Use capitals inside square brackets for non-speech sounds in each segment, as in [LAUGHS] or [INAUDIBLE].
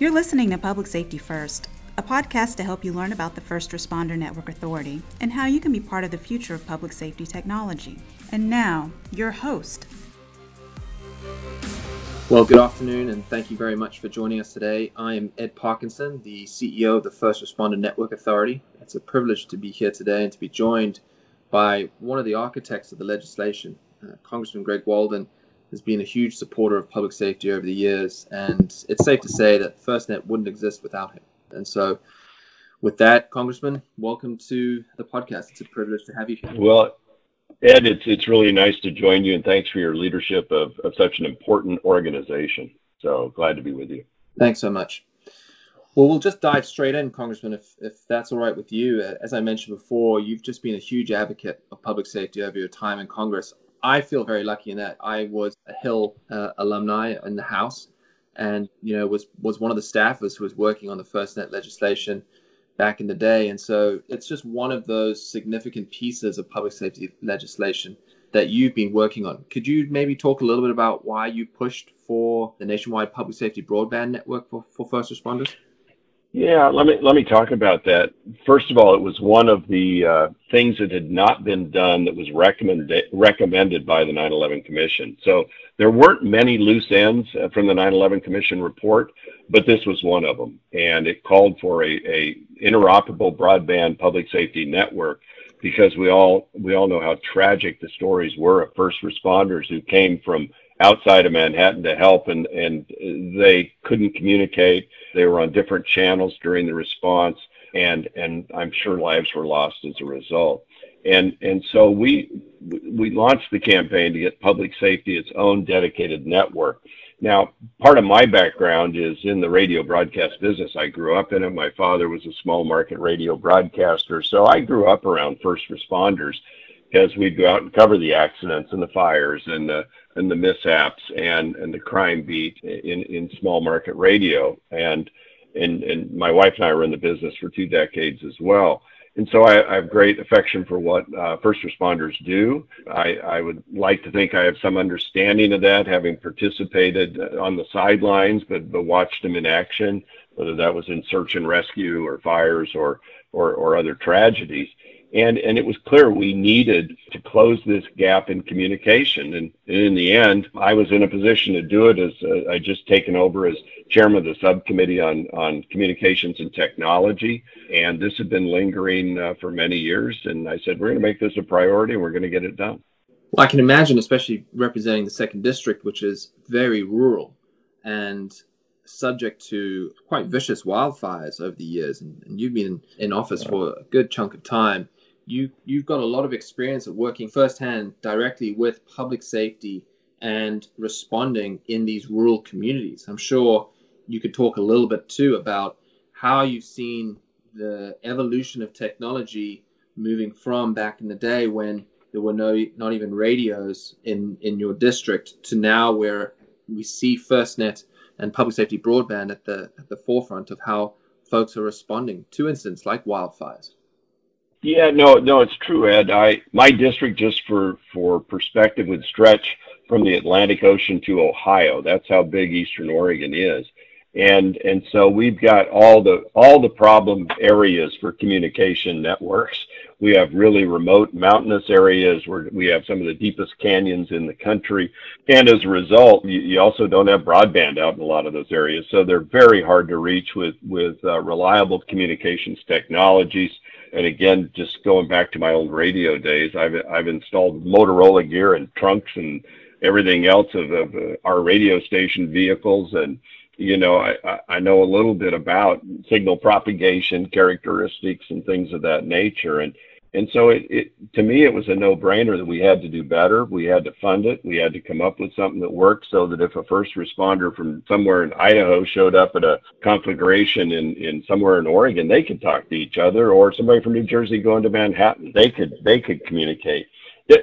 You're listening to Public Safety First, a podcast to help you learn about the First Responder Network Authority and how you can be part of the future of public safety technology. And now, your host. Well, good afternoon, and thank you very much for joining us today. I am Ed Parkinson, the CEO of the First Responder Network Authority. It's a privilege to be here today and to be joined by one of the architects of the legislation, uh, Congressman Greg Walden has been a huge supporter of public safety over the years, and it's safe to say that FirstNet wouldn't exist without him. And so, with that, Congressman, welcome to the podcast. It's a privilege to have you here. Well, Ed, it's it's really nice to join you, and thanks for your leadership of, of such an important organization. So glad to be with you. Thanks so much. Well, we'll just dive straight in, Congressman, if, if that's all right with you. As I mentioned before, you've just been a huge advocate of public safety over your time in Congress. I feel very lucky in that I was a Hill uh, alumni in the House, and you know was was one of the staffers who was working on the FirstNet legislation back in the day. And so it's just one of those significant pieces of public safety legislation that you've been working on. Could you maybe talk a little bit about why you pushed for the nationwide public safety broadband network for, for first responders? Yeah, let me let me talk about that. First of all, it was one of the uh, things that had not been done that was recommended recommended by the 9/11 Commission. So there weren't many loose ends uh, from the 9/11 Commission report, but this was one of them, and it called for a, a interoperable broadband public safety network because we all we all know how tragic the stories were of first responders who came from outside of Manhattan to help, and and they couldn't communicate. They were on different channels during the response, and and I'm sure lives were lost as a result. And and so we we launched the campaign to get public safety its own dedicated network. Now, part of my background is in the radio broadcast business. I grew up in it. My father was a small market radio broadcaster, so I grew up around first responders as we'd go out and cover the accidents and the fires and the and the mishaps and and the crime beat in in small market radio and and and my wife and I were in the business for two decades as well. And so I, I have great affection for what uh, first responders do. I, I would like to think I have some understanding of that, having participated on the sidelines, but, but watched them in action, whether that was in search and rescue or fires or, or, or other tragedies and and it was clear we needed to close this gap in communication. And, in the end i was in a position to do it as uh, i just taken over as chairman of the subcommittee on on communications and technology. And this had been lingering uh, for many years. And i said we're going to make this a priority and we're going to get it done. Well i can imagine especially representing the second district which is very rural and subject to quite vicious wildfires over the years, and, and you've been in, in office for a good chunk of time you you've got a lot of experience of working firsthand directly with public safety and responding in these rural communities. I'm sure you could talk a little bit too about how you've seen the evolution of technology moving from back in the day when there were no not even radios in in your district to now where we see FirstNet and public safety broadband at the at the forefront of how folks are responding to incidents like wildfires. Yeah, no, no, it's true, Ed. I my district, just for for perspective, would stretch from the Atlantic Ocean to Ohio. That's how big Eastern Oregon is, and and so we've got all the all the problem areas for communication networks. We have really remote mountainous areas where we have some of the deepest canyons in the country, and as a result, you, you also don't have broadband out in a lot of those areas. So they're very hard to reach with with uh, reliable communications technologies and again, just going back to my old radio days, I've I've installed Motorola gear and trunks and everything else of, of uh, our radio station vehicles, and you know I I know a little bit about signal propagation characteristics and things of that nature, and and so it, it to me it was a no-brainer that we had to do better. We had to fund it. We had to come up with something that worked so that if a first responder from somewhere in Idaho showed up at a conflagration in, in somewhere in Oregon, they could talk to each other, or somebody from New Jersey going to Manhattan, they could they could communicate.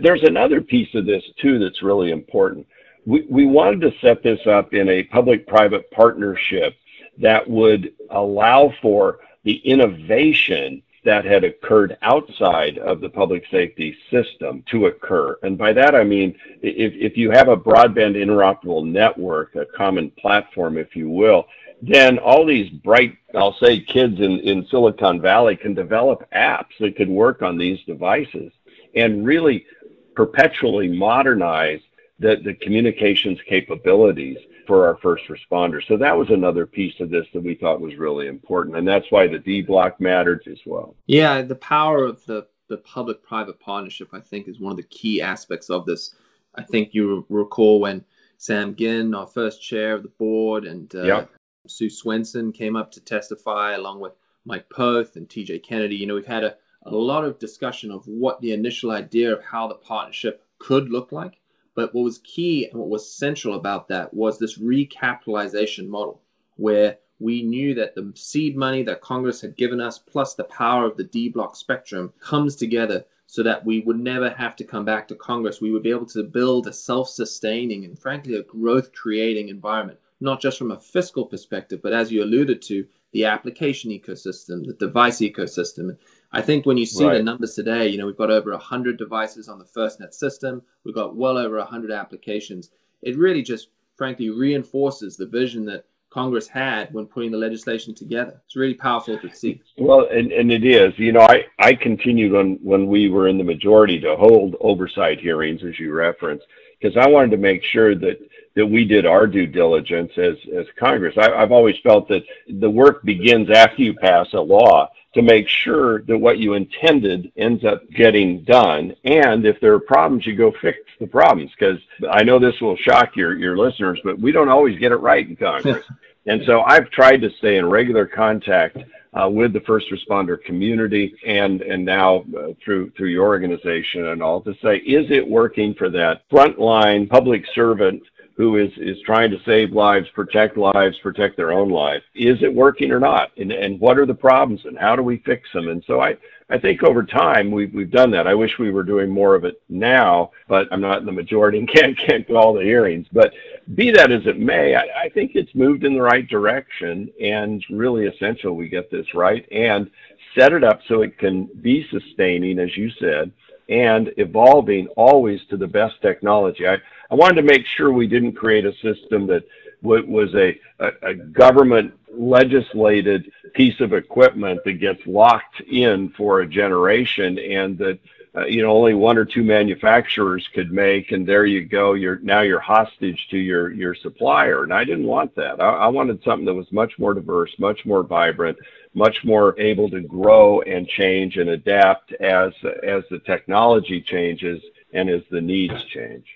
There's another piece of this too that's really important. We we wanted to set this up in a public-private partnership that would allow for the innovation that had occurred outside of the public safety system to occur. And by that, I mean, if, if you have a broadband interoperable network, a common platform, if you will, then all these bright, I'll say, kids in, in Silicon Valley can develop apps that could work on these devices and really perpetually modernize the, the communications capabilities for our first responders. So that was another piece of this that we thought was really important. And that's why the D block mattered as well. Yeah, the power of the, the public private partnership, I think, is one of the key aspects of this. I think you recall when Sam Ginn, our first chair of the board, and uh, yep. Sue Swenson came up to testify along with Mike Poth and TJ Kennedy. You know, we've had a, a lot of discussion of what the initial idea of how the partnership could look like. But what was key and what was central about that was this recapitalization model where we knew that the seed money that Congress had given us, plus the power of the D block spectrum, comes together so that we would never have to come back to Congress. We would be able to build a self sustaining and, frankly, a growth creating environment, not just from a fiscal perspective, but as you alluded to, the application ecosystem, the device ecosystem. I think when you see right. the numbers today, you know, we've got over 100 devices on the FirstNet system, we've got well over 100 applications. It really just, frankly, reinforces the vision that Congress had when putting the legislation together. It's really powerful to see. Well, and, and it is. You know, I, I continued when, when we were in the majority to hold oversight hearings, as you referenced, because I wanted to make sure that, that we did our due diligence as, as Congress. I, I've always felt that the work begins after you pass a law to make sure that what you intended ends up getting done. And if there are problems, you go fix the problems. Because I know this will shock your, your listeners, but we don't always get it right in Congress. [LAUGHS] and so I've tried to stay in regular contact uh, with the first responder community and and now uh, through through your organization and all to say is it working for that frontline public servant who is, is trying to save lives, protect lives, protect their own life. Is it working or not? And, and what are the problems and how do we fix them? And so I, I think over time we've, we've done that. I wish we were doing more of it now, but I'm not in the majority and [LAUGHS] can't, can't go all the hearings. But be that as it may, I, I think it's moved in the right direction and really essential we get this right and set it up so it can be sustaining, as you said, and evolving always to the best technology. I, I wanted to make sure we didn't create a system that w- was a, a, a government legislated piece of equipment that gets locked in for a generation and that uh, you know only one or two manufacturers could make and there you go you're now you're hostage to your your supplier and i didn't want that I, I wanted something that was much more diverse much more vibrant much more able to grow and change and adapt as as the technology changes and as the needs change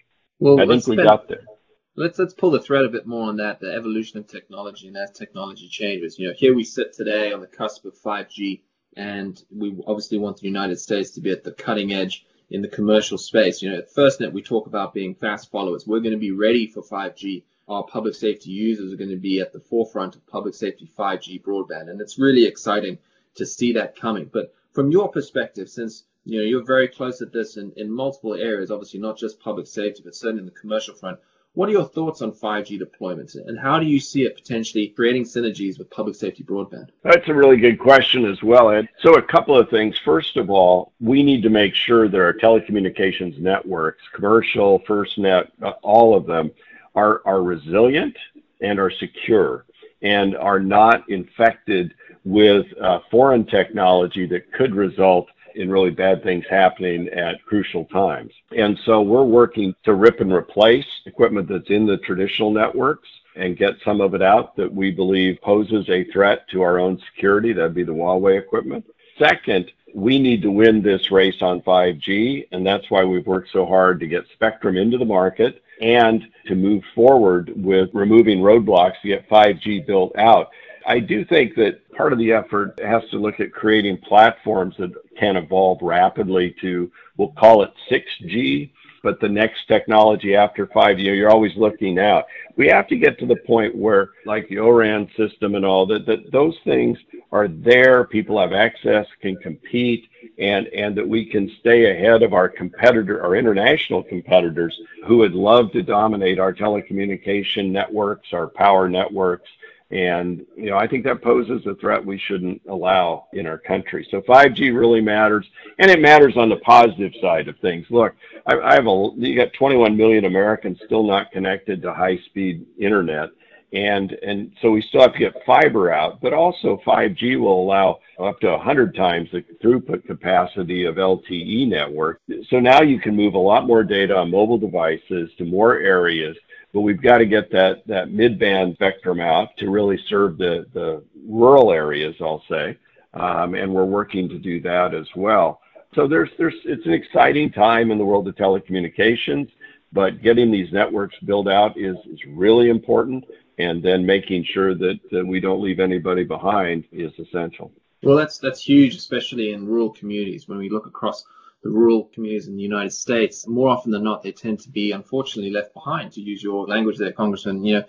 well, I think we spend, got there. Let's let's pull the thread a bit more on that, the evolution of technology and as technology changes. You know, here we sit today on the cusp of 5G, and we obviously want the United States to be at the cutting edge in the commercial space. You know, at FirstNet we talk about being fast followers. We're going to be ready for 5G. Our public safety users are going to be at the forefront of public safety 5G broadband, and it's really exciting to see that coming. But from your perspective, since you know, you're very close at this in, in multiple areas, obviously not just public safety, but certainly in the commercial front. What are your thoughts on 5G deployments and how do you see it potentially creating synergies with public safety broadband? That's a really good question as well, Ed. So, a couple of things. First of all, we need to make sure that our telecommunications networks, commercial, FirstNet, all of them, are, are resilient and are secure and are not infected with uh, foreign technology that could result in really bad things happening at crucial times. And so we're working to rip and replace equipment that's in the traditional networks and get some of it out that we believe poses a threat to our own security. That'd be the Huawei equipment. Second, we need to win this race on 5G, and that's why we've worked so hard to get spectrum into the market and to move forward with removing roadblocks to get 5G built out. I do think that part of the effort has to look at creating platforms that can evolve rapidly to, we'll call it 6G, but the next technology after 5G, you're always looking out. We have to get to the point where, like the O-RAN system and all, that, that those things are there, people have access, can compete, and, and that we can stay ahead of our competitor, our international competitors who would love to dominate our telecommunication networks, our power networks, and, you know, I think that poses a threat we shouldn't allow in our country. So 5G really matters, and it matters on the positive side of things. Look, I, I have a, you got 21 million Americans still not connected to high speed internet. And, and so we still have to get fiber out, but also 5G will allow up to 100 times the throughput capacity of LTE network. So now you can move a lot more data on mobile devices to more areas, but we've got to get that, that mid-band spectrum out to really serve the, the rural areas, I'll say. Um, and we're working to do that as well. So there's, there's, it's an exciting time in the world of telecommunications, but getting these networks built out is, is really important and then making sure that, we don't leave anybody behind is essential. Well, that's that's huge, especially in rural communities. When we look across the rural communities in the United States, more often than not, they tend to be unfortunately left behind. To use your language, there, Congressman, you know,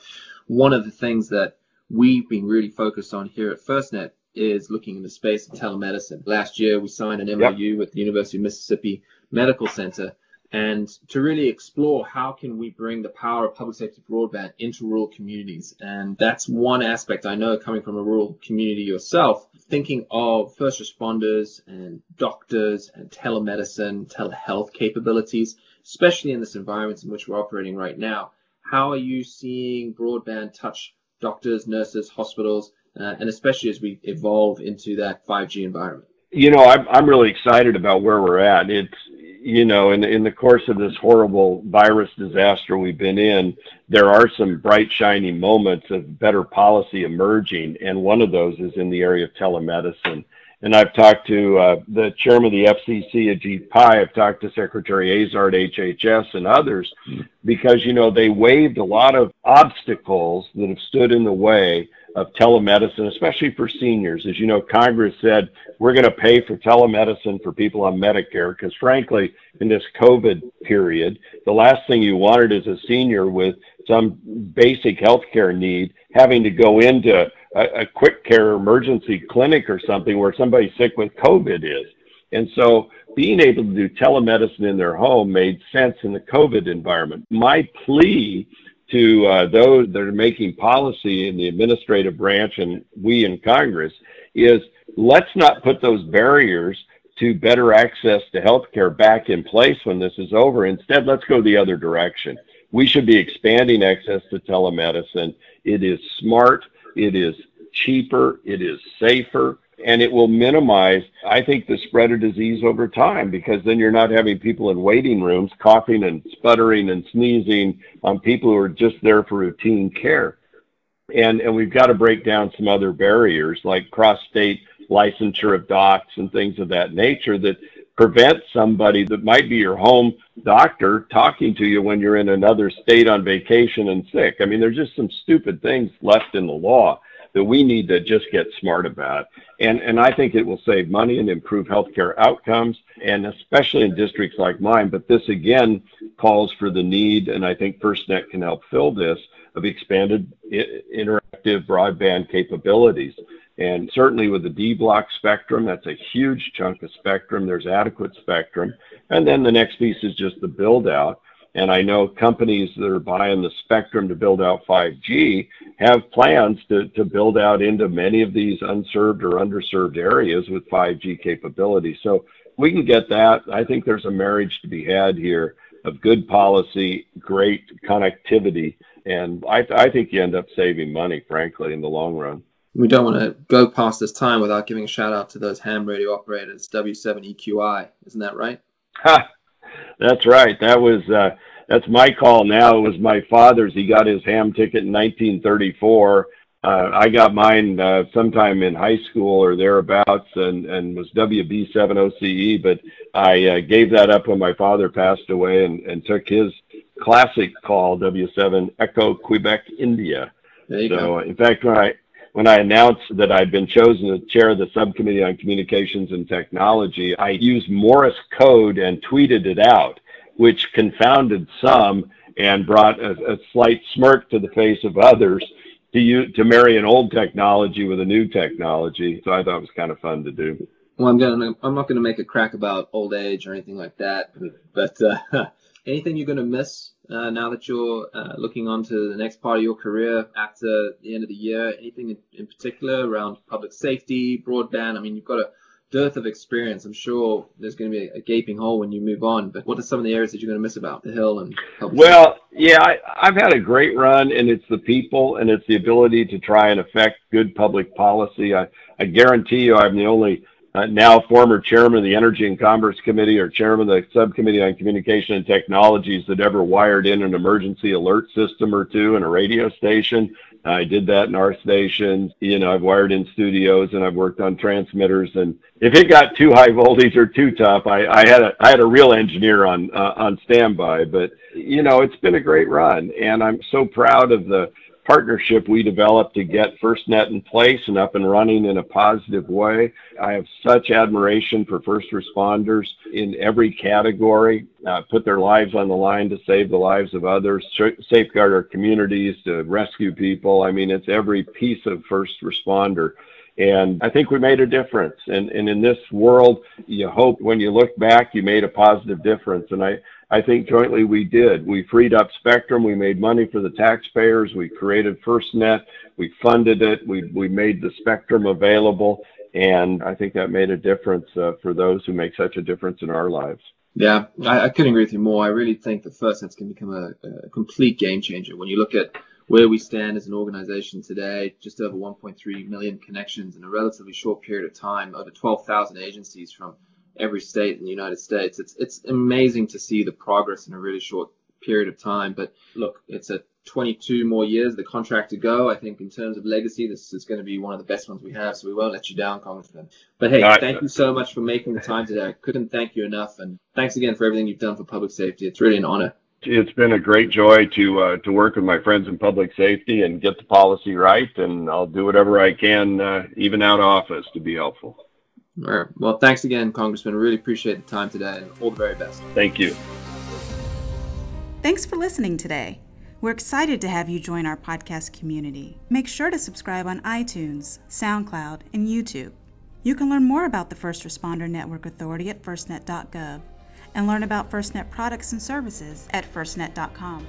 one of the things that we've been really focused on here at FirstNet is looking in the space of telemedicine. Last year, we signed an MOU yep. with the University of Mississippi Medical Center and to really explore how can we bring the power of public safety broadband into rural communities. And that's one aspect i know coming from a rural community yourself thinking of first responders and doctors and telemedicine telehealth capabilities especially in this environment in which we're operating right now. How are you seeing broadband touch doctors nurses hospitals uh, and especially as we evolve into that 5g environment? You know I'm, I'm really excited about where we're at. It's you know, in in the course of this horrible virus disaster we've been in, there are some bright, shining moments of better policy emerging, and one of those is in the area of telemedicine. And I've talked to uh, the chairman of the FCC, Ajit Pai. I've talked to Secretary Azar at HHS and others, because you know they waived a lot of obstacles that have stood in the way of telemedicine, especially for seniors. As you know, Congress said we're going to pay for telemedicine for people on Medicare because, frankly, in this COVID period, the last thing you wanted as a senior with some basic health care need having to go into a, a quick care emergency clinic or something where somebody sick with COVID is. And so being able to do telemedicine in their home made sense in the COVID environment. My plea to uh, those that are making policy in the administrative branch and we in Congress is let's not put those barriers to better access to healthcare back in place when this is over. Instead, let's go the other direction. We should be expanding access to telemedicine. It is smart, it is cheaper, it is safer, and it will minimize, I think, the spread of disease over time because then you're not having people in waiting rooms coughing and sputtering and sneezing on people who are just there for routine care. And, and we've got to break down some other barriers like cross state licensure of docs and things of that nature that prevent somebody that might be your home doctor talking to you when you're in another state on vacation and sick. I mean, there's just some stupid things left in the law that we need to just get smart about. And, and I think it will save money and improve healthcare outcomes, and especially in districts like mine. But this again calls for the need, and I think FirstNet can help fill this, of expanded interactive broadband capabilities. And certainly with the D block spectrum, that's a huge chunk of spectrum. There's adequate spectrum. And then the next piece is just the build out. And I know companies that are buying the spectrum to build out 5G have plans to, to build out into many of these unserved or underserved areas with 5G capability. So we can get that. I think there's a marriage to be had here of good policy, great connectivity, and I, I think you end up saving money, frankly, in the long run. We don't want to go past this time without giving a shout out to those ham radio operators, W7EQI. Isn't that right? Ha! That's right. That was uh, that's my call now. It was my father's. He got his ham ticket in 1934. Uh, I got mine uh, sometime in high school or thereabouts, and and was WB7OCE. But I uh, gave that up when my father passed away, and and took his classic call W7 Echo Quebec India. There you so, go. in fact, when I when I announced that I'd been chosen to chair the subcommittee on communications and technology, I used Morse code and tweeted it out, which confounded some and brought a, a slight smirk to the face of others to to marry an old technology with a new technology. So I thought it was kind of fun to do. Well, I'm gonna I'm not gonna make a crack about old age or anything like that, but uh, anything you're gonna miss uh, now that you're uh, looking on to the next part of your career after the end of the year? Anything in, in, particular around public safety, broadband? I mean, you've got a dearth of experience. I'm sure there's going to be a, gaping hole when you move on. But what are some of the areas that you're going to miss about the Hill and well? Yeah, I, I've had a great run, and it's the people, and it's the ability to try and affect good public policy. I, I guarantee you, I'm the only uh, now former chairman of the Energy and Commerce Committee or chairman of the Subcommittee on Communication and Technologies that ever wired in an emergency alert system or two in a radio station. I did that in our station. You know, I've wired in studios and I've worked on transmitters. And if it got too high voltage or too tough, I, I had a I had a real engineer on uh, on standby. But you know, it's been a great run, and I'm so proud of the partnership we developed to get FirstNet in place and up and running in a positive way. I have such admiration for first responders in every category, uh, put their lives on the line to save the lives of others, safeguard our communities, to rescue people. I mean, it's every piece of first responder. And I think we made a difference. And, and in this world, you hope when you look back, you made a positive difference. And I, I think jointly we did. We freed up spectrum. We made money for the taxpayers. We created FirstNet. We funded it. We, we made the spectrum available. And I think that made a difference uh, for those who make such a difference in our lives. Yeah, I, I couldn't agree with you more. I really think that FirstNet's can become a, a complete game changer. When you look at where we stand as an organization today, just over 1.3 million connections in a relatively short period of time, over 12,000 agencies from every state in the United States. It's it's amazing to see the progress in a really short period of time. But look, it's a 22 more years the contract to go. I think in terms of legacy, this is going to be one of the best ones we have. So we won't let you down, Congressman. But hey, right. thank you so much for making the time today. I couldn't thank you enough, and thanks again for everything you've done for public safety. It's really an honor. It's been a great joy to uh, to work with my friends in public safety and get the policy right, and I'll do whatever I can, uh, even out of office, to be helpful. All right. Well, thanks again, Congressman. I really appreciate the time today and all the very best. Thank you. Thanks for listening today. We're excited to have you join our podcast community. Make sure to subscribe on iTunes, SoundCloud, and YouTube. You can learn more about the First Responder Network Authority at firstnet.gov and learn about FirstNet products and services at firstnet.com.